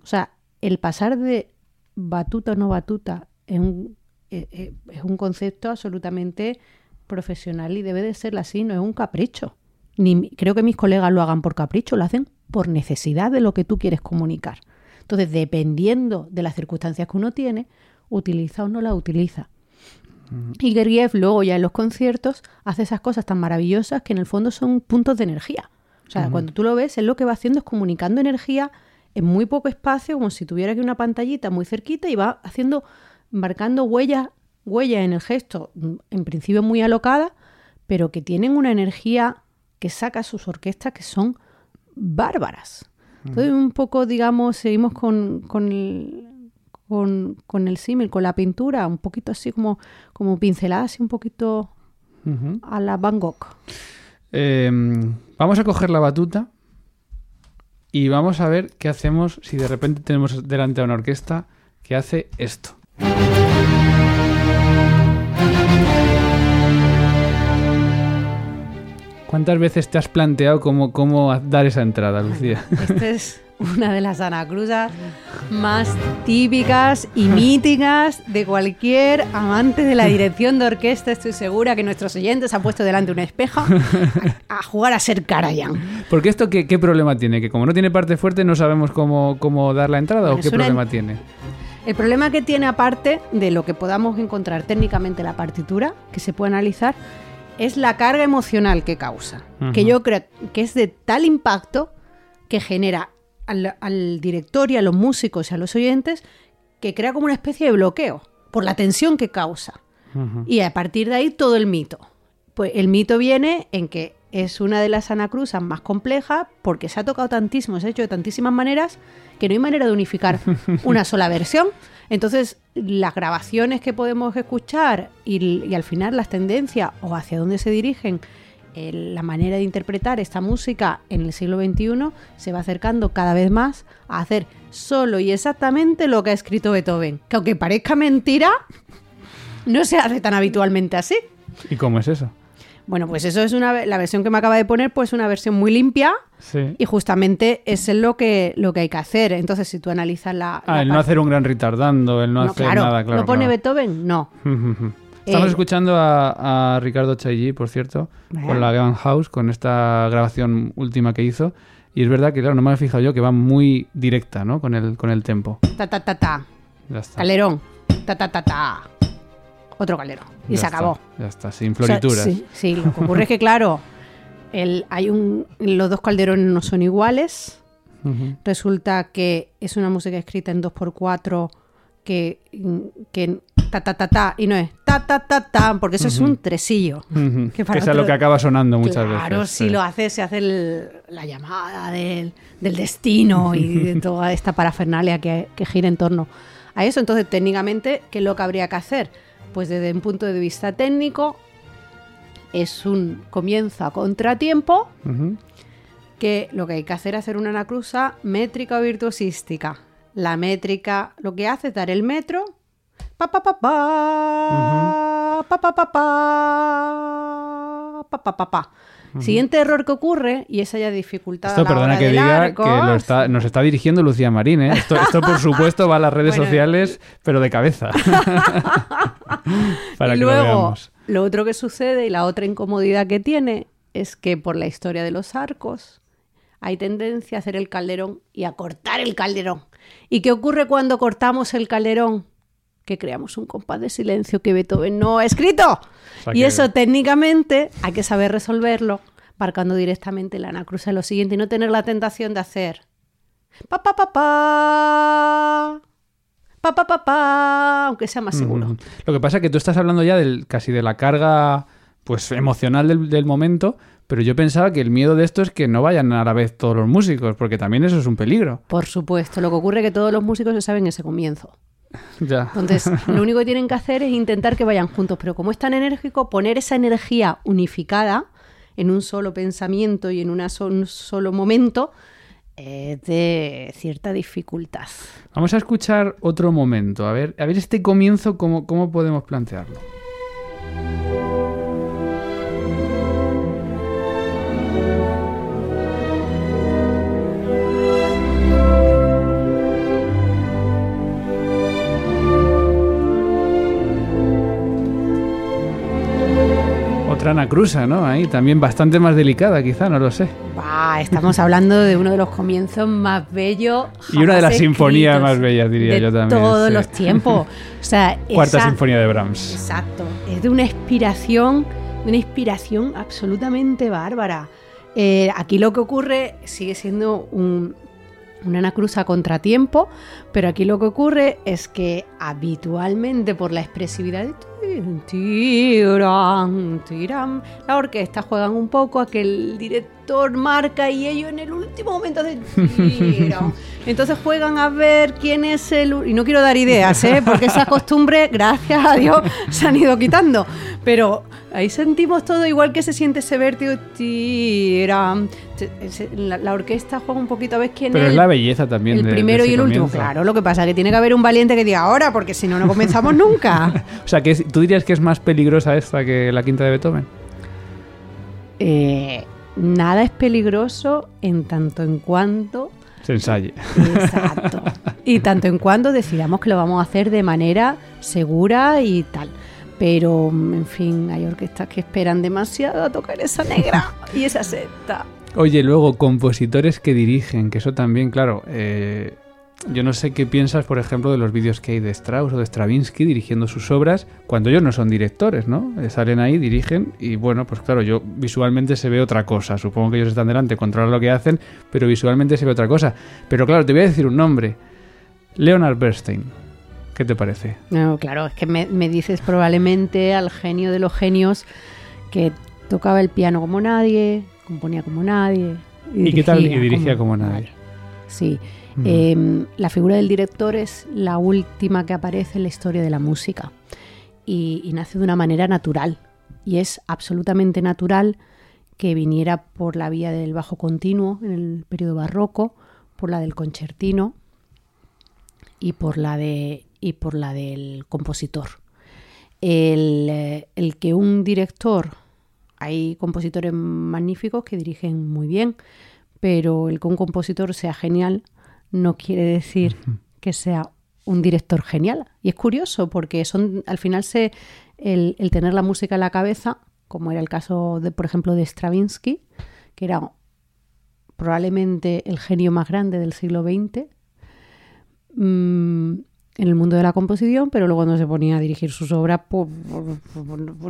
o sea, el pasar de batuta o no batuta es un, eh, eh, es un concepto absolutamente profesional y debe de ser así, no es un capricho. ni creo que mis colegas lo hagan por capricho, lo hacen por necesidad de lo que tú quieres comunicar. Entonces, dependiendo de las circunstancias que uno tiene, utiliza o no la utiliza. Y Gergiev luego ya en los conciertos hace esas cosas tan maravillosas que en el fondo son puntos de energía. O sea, cuando tú lo ves, él lo que va haciendo es comunicando energía en muy poco espacio, como si tuviera aquí una pantallita muy cerquita y va haciendo, marcando huellas, huellas en el gesto, mm, en principio muy alocada, pero que tienen una energía que saca sus orquestas que son bárbaras. Entonces, un poco, digamos, seguimos con, con el, con, con el símil, con la pintura, un poquito así como, como pincelada, así un poquito a la Van Gogh. Eh, vamos a coger la batuta y vamos a ver qué hacemos si de repente tenemos delante a una orquesta que hace esto. ¿Cuántas veces te has planteado cómo, cómo dar esa entrada, Lucía? Esta es una de las anacruzas más típicas y míticas de cualquier amante de la dirección de orquesta. Estoy segura que nuestros oyentes han puesto delante un espejo a, a jugar a ser Karajan. Porque esto, ¿qué, qué problema tiene? Que como no tiene parte fuerte, no sabemos cómo, cómo dar la entrada o qué problema tiene. El problema que tiene, aparte de lo que podamos encontrar técnicamente en la partitura, que se puede analizar, es la carga emocional que causa. Que yo creo que es de tal impacto que genera al, al director y a los músicos y a los oyentes que crea como una especie de bloqueo por la tensión que causa. Y a partir de ahí todo el mito. Pues el mito viene en que es una de las anacrusas más complejas porque se ha tocado tantísimo, se ha hecho de tantísimas maneras que no hay manera de unificar una sola versión. Entonces, las grabaciones que podemos escuchar y, y al final las tendencias o hacia dónde se dirigen eh, la manera de interpretar esta música en el siglo XXI se va acercando cada vez más a hacer solo y exactamente lo que ha escrito Beethoven. Que aunque parezca mentira, no se hace tan habitualmente así. ¿Y cómo es eso? Bueno, pues eso es una la versión que me acaba de poner, pues una versión muy limpia Sí. y justamente es lo que lo que hay que hacer. Entonces, si tú analizas la, Ah, la el no hacer un gran retardando, el no, No, hacer claro, nada, claro. ¿Lo pone claro. Beethoven? No. Estamos Eh, escuchando a, a Ricardo Chailly, por cierto, Ajá. con la Gavan House, con esta grabación última que hizo. Y es verdad que, claro, no me he fijado yo que va muy directa, ¿no? Con el, con el tempo. Ta ta ta ta. Ya está. Calderón. Ta ta ta ta. Otro calero. Y Ya se está, acabó. Ya está, sin O sea, florituras. sí, sí, lo que ocurre es que, claro, el, hay un, los dos calderones no son iguales. Ujú. Resulta que es una música escrita en 2x4 que, que ta ta ta ta y no es ta ta ta ta, porque eso es un tresillo. Ujú. Que Que para es a lo que acaba sonando muchas claro, veces. si sí. lo hace, se hace el- la llamada del, del destino y de toda esta parafernalia que, que gira en torno a eso. Entonces, técnicamente, ¿qué es lo que habría que hacer? Pues desde un punto de vista técnico, es un comienzo a contratiempo, que lo que hay que hacer es hacer una anacrusa métrica o virtuosística. La métrica lo que hace es dar el metro, pa pa pa pa, pa pa pa pa, pa pa pa pa. Siguiente error que ocurre, y esa ya dificultad a Esto, la perdona hora que diga arco. que lo está- nos está dirigiendo Lucía Marín, ¿eh? Esto, esto, por supuesto, va a las redes Bueno. sociales, pero de cabeza. Para y que lo luego, veamos. lo otro que sucede y la otra incomodidad que tiene es que por la historia de los arcos hay tendencia a hacer el calderón y a cortar el calderón. ¿Y qué ocurre cuando cortamos el calderón? Que creamos un compás de silencio que Beethoven no ha escrito. sea y que- eso técnicamente hay que saber resolverlo marcando directamente la anacruza lo siguiente y no tener la tentación de hacer pa pa pa pa pa pa pa pa aunque sea más seguro. Ujú. Lo que pasa es que tú estás hablando ya del casi de la carga pues emocional del, del momento, pero yo pensaba que el miedo de esto es que no vayan a la vez todos los músicos, porque también eso es un peligro. Por supuesto, lo que ocurre es que todos los músicos se saben ese comienzo. Ya. Entonces, lo único que tienen que hacer es intentar que vayan juntos, pero como es tan enérgico, poner esa energía unificada en un solo pensamiento y en una so- un solo momento es de cierta dificultad. Vamos a escuchar otro momento, a ver, a ver este comienzo cómo, cómo podemos plantearlo. Otra otra anacrusa, ¿no? Ahí también bastante más delicada, quizá, no lo sé. Bah, estamos hablando de uno de los comienzos más bellos. Y una de las sinfonías más bellas, diría de yo también, Todos sí. los tiempos. O sea, Cuarta esa- sinfonía de Brahms. Exacto. Es de una inspiración, de una inspiración absolutamente bárbara. Eh, aquí lo que ocurre sigue siendo un, una anacruza a contratiempo, pero aquí lo que ocurre es que habitualmente por la expresividad de tiran, tiran, la orquesta juegan un poco a que el director marca y ellos en el último momento hacen tiran. Entonces juegan a ver quién es el... Y no quiero dar ideas, ¿eh? porque esa costumbre, gracias a Dios, se han ido quitando. Pero ahí sentimos todo igual que se siente ese vértigo. Tiran. Te- ese- La, la orquesta juega un poquito a ver quién Pero es es la belleza también el de- primero y el último. Claro, lo que pasa es que tiene que haber un valiente que diga ahora, porque si no, no comenzamos nunca. O sea, que es- tú dirías que es más peligrosa esta que la quinta de Beethoven. Eh, nada es peligroso en tanto en cuanto Se ensaye. Exacto. Y tanto en cuando decidamos que lo vamos a hacer de manera segura y tal. Pero, en fin, hay orquestas que esperan demasiado a tocar esa negra y esa sexta. Oye, luego, compositores que dirigen, que eso también, claro. eh, yo no sé qué piensas, por ejemplo, de los vídeos que hay de Strauss o de Stravinsky dirigiendo sus obras, cuando ellos no son directores, ¿no? Eh, salen ahí, dirigen, y bueno, pues claro, yo visualmente se ve otra cosa. Supongo que ellos están delante, controlan lo que hacen, pero visualmente se ve otra cosa. Pero claro, te voy a decir un nombre: Leonard Bernstein. ¿Qué te parece? No, claro, es que me, me dices probablemente al genio de los genios que tocaba el piano como nadie, componía como nadie. ¿Y qué tal? Y dirigía como nadie. Sí. Mm. Eh, la figura del director es la última que aparece en la historia de la música y, y nace de una manera natural. Y es absolutamente natural que viniera por la vía del bajo continuo en el periodo barroco, por la del concertino y por la, de, y por la del compositor. El, eh, el que un director, hay compositores magníficos que dirigen muy bien, pero el que un compositor sea genial no quiere decir que sea un director genial. Y es curioso porque son al final se el, el tener la música en la cabeza, como era el caso de, por ejemplo, de Stravinsky, que era probablemente el genio más grande del siglo XX en el mundo de la composición, pero luego cuando se ponía a dirigir sus obras, pues,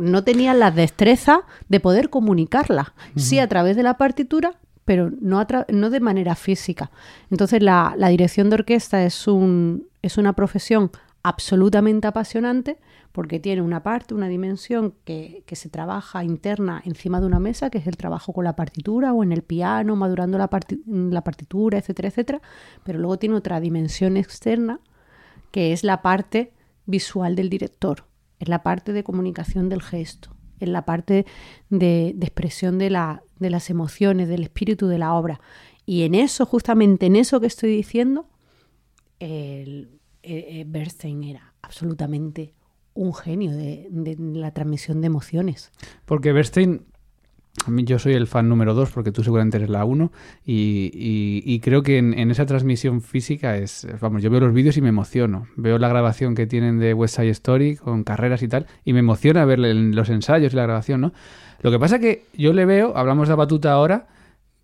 no tenía la destreza de poder comunicarla. Sí a través de la partitura, pero no, a tra- no de manera física. Entonces la, la dirección de orquesta es, un, es una profesión absolutamente apasionante porque tiene una parte, una dimensión que, que se trabaja interna encima de una mesa, que es el trabajo con la partitura o en el piano, madurando la, parti- la partitura, etcétera, etcétera. Pero luego tiene otra dimensión externa que es la parte visual del director, es la parte de comunicación del gesto, es la parte de, expresión de, la, de las emociones, del espíritu de la obra. Y en eso, justamente en eso que estoy diciendo, el, eh, eh, Bernstein era absolutamente un genio de, la transmisión de emociones. Porque Bernstein, yo soy el fan número 2, porque tú seguramente eres la 1, y, y- y creo que en, en esa transmisión física es, vamos, yo veo los vídeos y me emociono. Veo la grabación que tienen de West Side Story con carreras y tal, y me emociona ver los ensayos y la grabación, ¿no? Lo que pasa que yo le veo, hablamos de batuta ahora,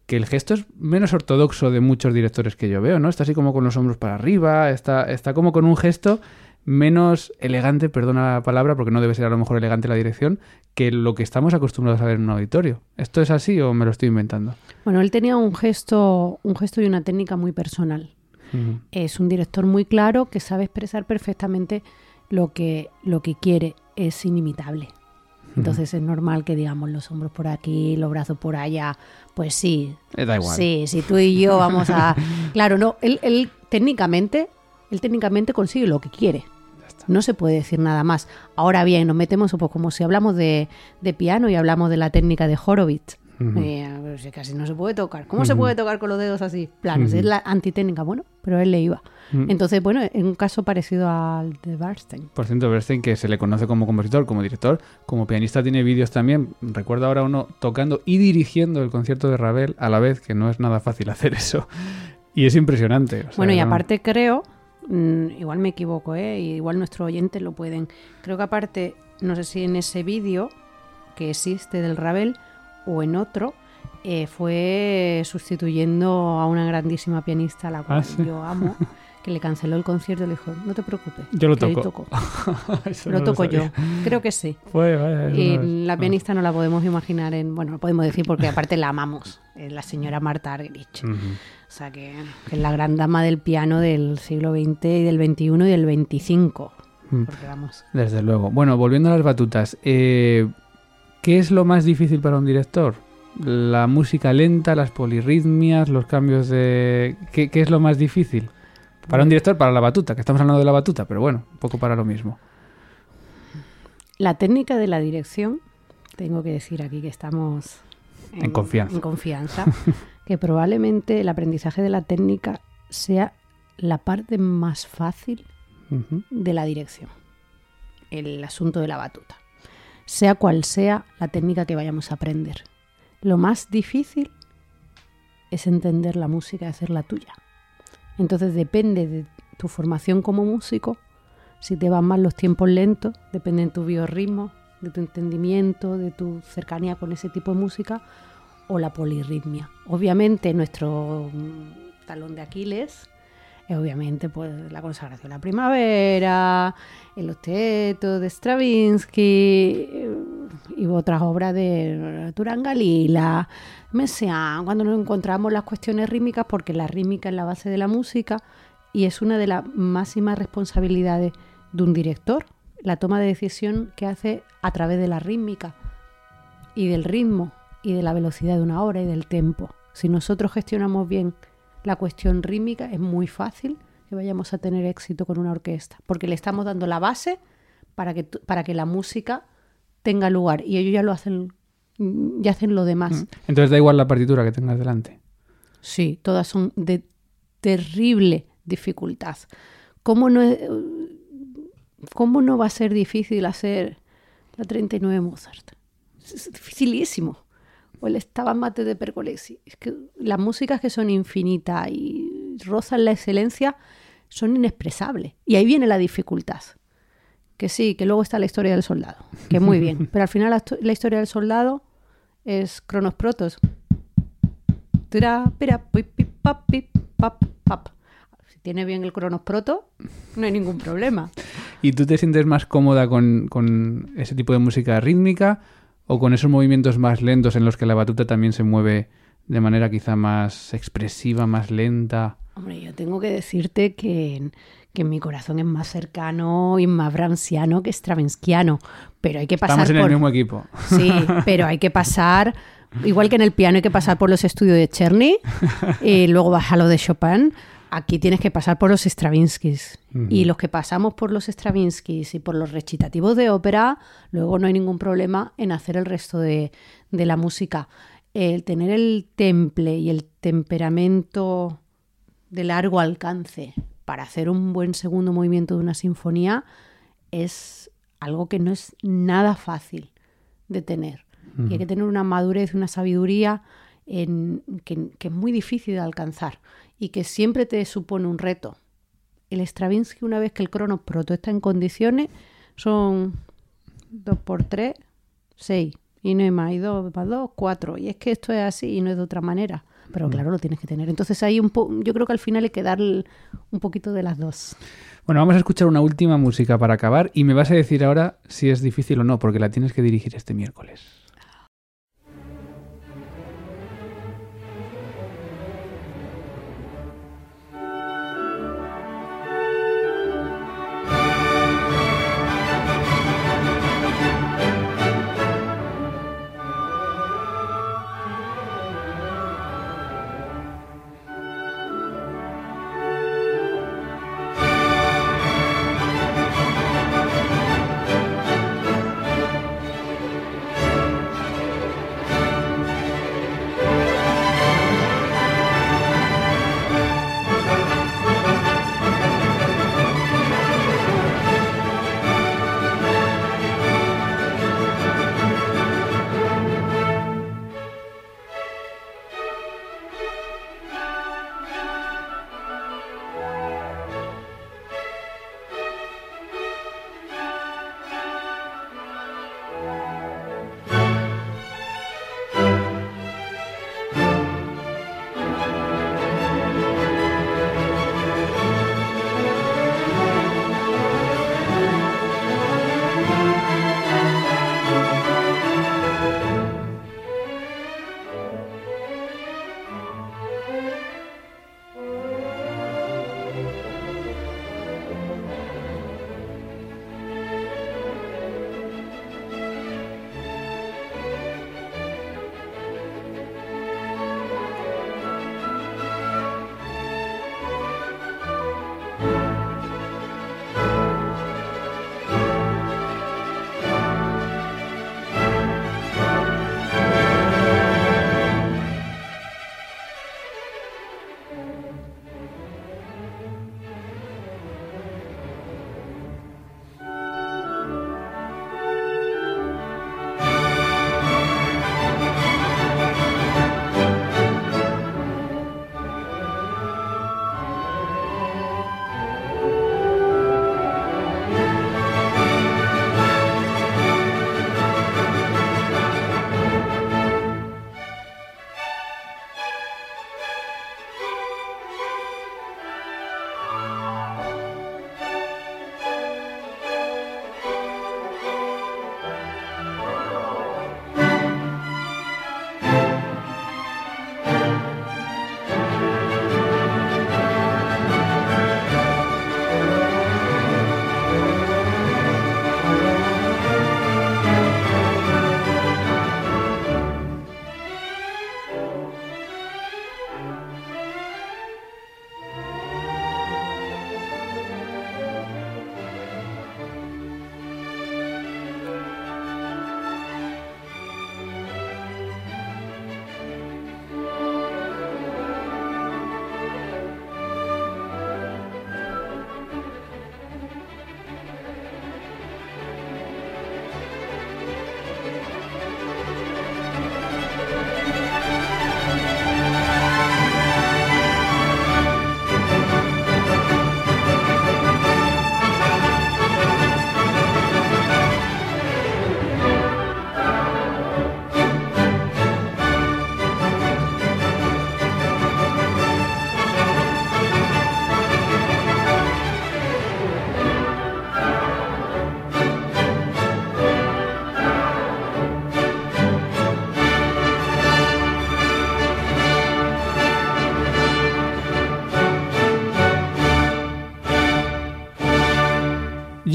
que el gesto es menos ortodoxo de muchos directores que yo veo, ¿no? Está así como con los hombros para arriba, está, está como con un gesto menos elegante, perdona la palabra, porque no debe ser a lo mejor elegante la dirección, que lo que estamos acostumbrados a ver en un auditorio. ¿Esto es así o me lo estoy inventando? Bueno, él tenía un gesto, un gesto y una técnica muy personal. Es un director muy claro que sabe expresar perfectamente lo que, lo que quiere. Es inimitable. Entonces es normal que digamos los hombros por aquí, los brazos por allá. Pues sí. Eh, da igual. Sí, si tú y yo vamos a. Claro, no, él, él técnicamente, él técnicamente consigue lo que quiere. No se puede decir nada más. Ahora bien, nos metemos pues, como si hablamos de, de piano y hablamos de la técnica de Horowitz. Ujú. Eh, casi no se puede tocar. ¿Cómo se puede tocar con los dedos así? Planos. Es la antitécnica. Bueno, pero él le iba. Mm. Entonces, bueno, en un caso parecido al de Bernstein. Por cierto, Bernstein, que se le conoce como compositor, como director, como pianista, tiene vídeos también. Recuerdo ahora uno tocando y dirigiendo el concierto de Ravel a la vez, que no es nada fácil hacer eso. Y es impresionante. o sea, Bueno, y aparte creo, mm, igual me equivoco, ¿eh? Igual nuestros oyentes lo pueden. Creo que aparte, no sé si en ese vídeo, que existe del Ravel o en otro, eh, fue sustituyendo a una grandísima pianista, a la cual Ah, sí. yo amo, que le canceló el concierto y le dijo, no te preocupes. Yo lo toco. Lo no toco yo. Creo que sí. Vaya, Y no es- la ah. pianista no la podemos imaginar en. Bueno, lo podemos decir porque aparte la amamos. Es la señora Marta Argerich. O sea que, que es la gran dama del piano del siglo XX y del XXI y del XXV. Mm. Porque vamos. Desde luego. Bueno, volviendo a las batutas, eh, ¿qué es lo más difícil para un director? ¿La música lenta, las polirritmias, los cambios de... ¿Qué, qué es lo más difícil? Para un director, para la batuta, que estamos hablando de la batuta, pero bueno, un poco para lo mismo. La técnica de la dirección, tengo que decir aquí que estamos En confianza. en confianza, que probablemente el aprendizaje de la técnica sea la parte más fácil de la dirección, el asunto de la batuta, sea cual sea la técnica que vayamos a aprender. Lo más difícil es entender la música y hacerla tuya. Entonces depende de tu formación como músico, si te van mal los tiempos lentos, depende de tu biorritmo, de tu entendimiento, de tu cercanía con ese tipo de música o la polirritmia. Obviamente nuestro mm, talón de Aquiles es obviamente pues la consagración de la primavera, el octeto de Stravinsky eh, y otras obras de Turangalila, Messiaen, cuando nos encontramos las cuestiones rítmicas porque la rítmica es la base de la música y es una de las máximas responsabilidades de un director, la toma de decisión que hace a través de la rítmica y del ritmo y de la velocidad de una obra y del tempo. Si nosotros gestionamos bien la cuestión rítmica, es muy fácil que vayamos a tener éxito con una orquesta, porque le estamos dando la base para que, para que la música tenga lugar y ellos ya lo hacen, mm, ya hacen lo demás. Entonces da igual la partitura que tengas delante. Sí, todas son de terrible dificultad. ¿Cómo no, es- ¿Cómo no va a ser difícil hacer la 39 Mozart? Es, dificilísimo. O el Stabat Mate de Pergolesi. Es que las músicas que son infinitas y rozan la excelencia son inexpresables. Y ahí viene la dificultad. Que sí, que luego está la historia del soldado. Que muy bien. Pero al final la, histo- la historia del soldado es Cronos Protos. Si tiene bien el Cronos Proto, no hay ningún problema. ¿Y tú te sientes más cómoda con, con ese tipo de música rítmica o con esos movimientos más lentos en los que la batuta también se mueve de manera quizá más expresiva, más lenta? Hombre, yo tengo que decirte que, que mi corazón es más cercano y más brahmsiano que stravinskiano. Pero hay que pasar Estamos en por... el mismo equipo. Sí, pero hay que pasar, igual que en el piano hay que pasar por los estudios de Cherny y luego vas a lo de Chopin. Aquí tienes que pasar por los Stravinskys. Y los que pasamos por los Stravinskys y por los recitativos de ópera, luego no hay ningún problema en hacer el resto de, de la música. El tener el temple y el temperamento de largo alcance para hacer un buen segundo movimiento de una sinfonía es algo que no es nada fácil de tener. Y hay que tener una madurez, una sabiduría en- que, que es muy difícil de alcanzar y que siempre te supone un reto. El Stravinsky, una vez que el Cronos Proto está en condiciones, son 2 por 3, 6. Y no hay más, y 2 más 2, 4. Y es que esto es así y no es de otra manera. Pero claro, lo tienes que tener. Entonces ahí un po yo creo que al final hay que dar un poquito de las dos. Bueno, vamos a escuchar una última música para acabar y me vas a decir ahora si es difícil o no, porque la tienes que dirigir este miércoles.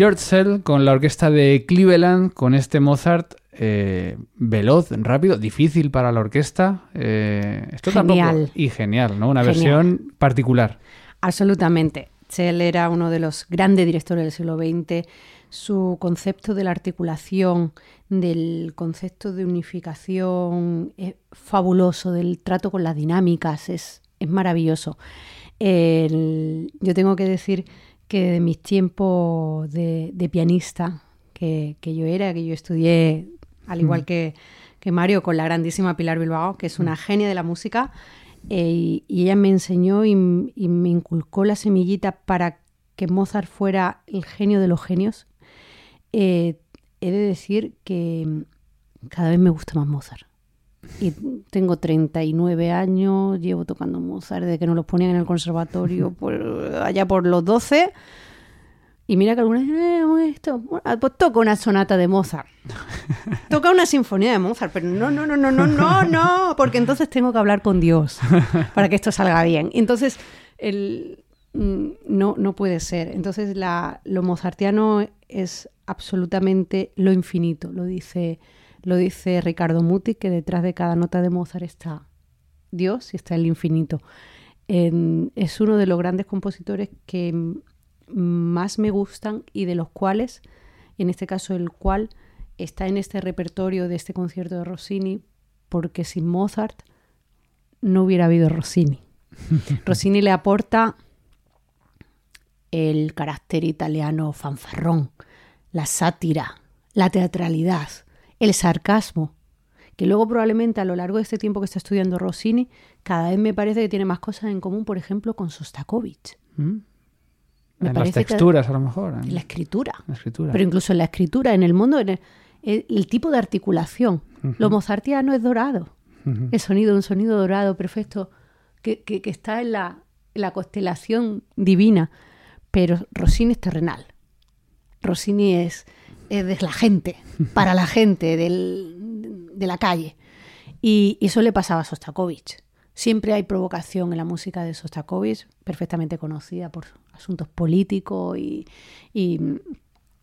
George Sell con la orquesta de Cleveland, con este Mozart eh, veloz, rápido, difícil para la orquesta. eh, esto Genial. tampoco. Y genial, ¿no? Una Genial. versión particular. Absolutamente. Sell era uno de los grandes directores del siglo XX. Su concepto de la articulación, del concepto de unificación es fabuloso, del trato con las dinámicas, es, es maravilloso. El- yo tengo que decir que de mis tiempos de, de pianista, que, que yo era, que yo estudié, al igual que, que Mario, con la grandísima Pilar Bilbao, que es una genia de la música, eh, y, y ella me enseñó y me inculcó la semillita para que Mozart fuera el genio de los genios. Eh, he de decir que mm, cada vez me gusta más Mozart. Y tengo 39 años, llevo tocando Mozart desde que nos los ponían en el conservatorio, por, allá por los 12. Y mira que algunas dicen, "Eh, esto, bueno, pues toca una sonata de Mozart. Toca una sinfonía de Mozart, pero no, no, no, no, no, no, no, porque entonces tengo que hablar con Dios para que esto salga bien. Entonces, el, mm, no, no puede ser. Entonces, la, lo mozartiano es absolutamente lo infinito, lo dice, lo dice Ricardo Muti, que detrás de cada nota de Mozart está Dios y está el infinito. En- es uno de los grandes compositores que más me gustan y de los cuales, en este caso el cual está en este repertorio de este concierto de Rossini, porque sin Mozart no hubiera habido Rossini. Rossini le aporta el carácter italiano fanfarrón, la sátira, la teatralidad, el sarcasmo, que luego probablemente a lo largo de este tiempo que está estudiando Rossini, cada vez me parece que tiene más cosas en común, por ejemplo, con Sostakovich. ¿Mm? Me en las que- texturas, a lo mejor. En En la escritura. la escritura. Pero incluso en la escritura, en el mundo, en el, el- el tipo de articulación. Lo mozartiano es dorado. El sonido, un sonido dorado perfecto que, que- que está en la, en la constelación divina. Pero Rossini es terrenal. Rossini es, es de la gente, para la gente, del- de la calle. Y, y eso le pasaba a Sostakovich. Siempre hay provocación en la música de Sostakovich, perfectamente conocida por asuntos políticos y, y-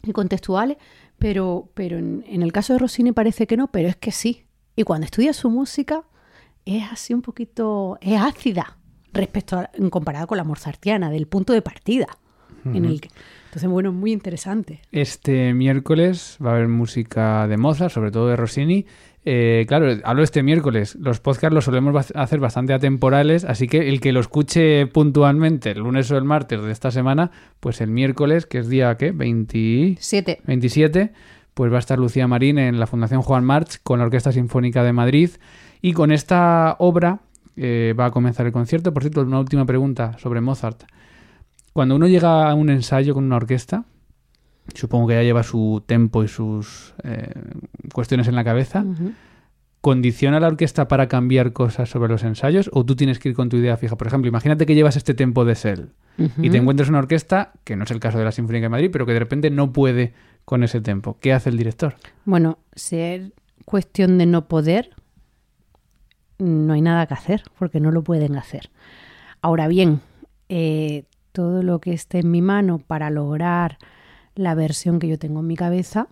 y contextuales, pero, pero en, en el caso de Rossini parece que no, pero es que sí. Y cuando estudias su música es así un poquito, es ácida respecto a, en comparado con la mozartiana, del punto de partida. en el que- entonces, bueno, muy interesante. Este miércoles va a haber música de Mozart, sobre todo de Rossini. Eh, claro, hablo este miércoles. Los podcasts los solemos hacer bastante atemporales, así que el que lo escuche puntualmente el lunes o el martes de esta semana, pues el miércoles, que es día, ¿qué? 20... Siete. 27, pues va a estar Lucía Marín en la Fundación Juan March con la Orquesta Sinfónica de Madrid y con esta obra eh, va a comenzar el concierto. Por cierto, una última pregunta sobre Mozart. Cuando uno llega a un ensayo con una orquesta, supongo que ya lleva su tempo y sus eh, cuestiones en la cabeza. ¿condiciona la orquesta para cambiar cosas sobre los ensayos o tú tienes que ir con tu idea fija? Por ejemplo, imagínate que llevas este tempo de Sel y te encuentras una orquesta, que no es el caso de la Sinfónica de Madrid, pero que de repente no puede con ese tempo. ¿Qué hace el director? Bueno, si es cuestión de no poder, no hay nada que hacer, porque no lo pueden hacer. Ahora bien, eh, todo lo que esté en mi mano para lograr la versión que yo tengo en mi cabeza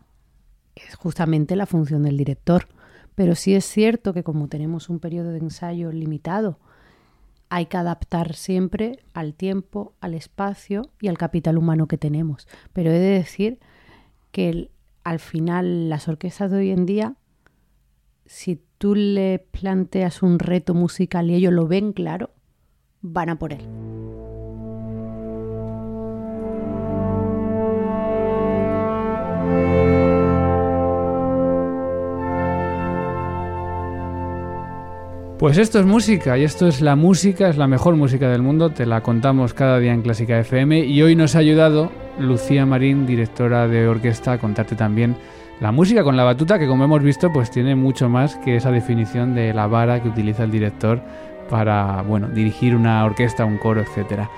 es justamente la función del director. Pero sí es cierto que como tenemos un periodo de ensayo limitado, hay que adaptar siempre al tiempo, al espacio y al capital humano que tenemos. Pero he de decir que al final las orquestas de hoy en día, si tú le planteas un reto musical y ellos lo ven claro, van a por él. Pues esto es música y esto es la música, es la mejor música del mundo, te la contamos cada día en Clásica FM y hoy nos ha ayudado Lucía Marín, directora de orquesta, a contarte también la música con la batuta que como hemos visto pues tiene mucho más que esa definición de la vara que utiliza el director para, bueno, dirigir una orquesta, un coro, etcétera.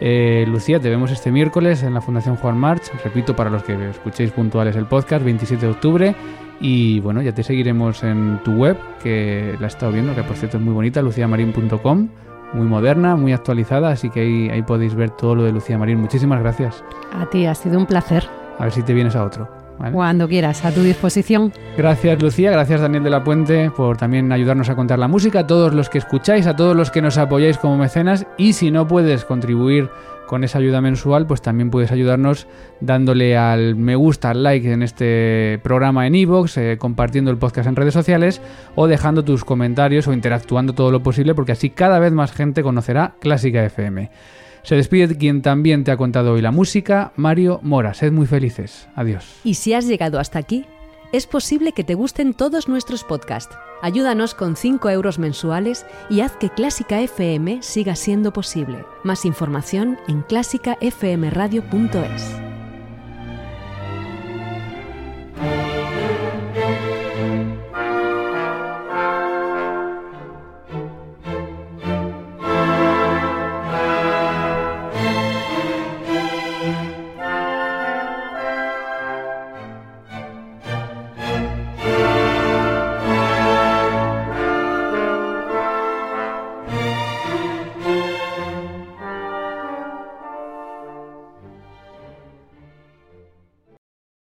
Eh, Lucía, te vemos este miércoles en la Fundación Juan March, repito para los que escuchéis puntuales el podcast, 27 de octubre y bueno, ya te seguiremos en tu web, que la he estado viendo, que por cierto es muy bonita, luciamarin.com, muy moderna, muy actualizada, así que ahí, ahí podéis ver todo lo de Lucía Marín. Muchísimas gracias. A ti ha sido un placer. A ver si te vienes a otro. ¿Vale? Cuando quieras, a tu disposición. Gracias Lucía, gracias Daniel de la Puente por también ayudarnos a contar la música, a todos los que escucháis, a todos los que nos apoyáis como mecenas y si no puedes contribuir con esa ayuda mensual, pues también puedes ayudarnos dándole al me gusta, al like en este programa en iVoox, eh, compartiendo el podcast en redes sociales o dejando tus comentarios o interactuando todo lo posible porque así cada vez más gente conocerá Clásica FM. Se despide quien también te ha contado hoy la música, Mario Mora. Sed muy felices. Adiós. Y si has llegado hasta aquí, es posible que te gusten todos nuestros podcasts. Ayúdanos con 5 euros mensuales y haz que Clásica FM siga siendo posible. Más información en clásicafmradio.es.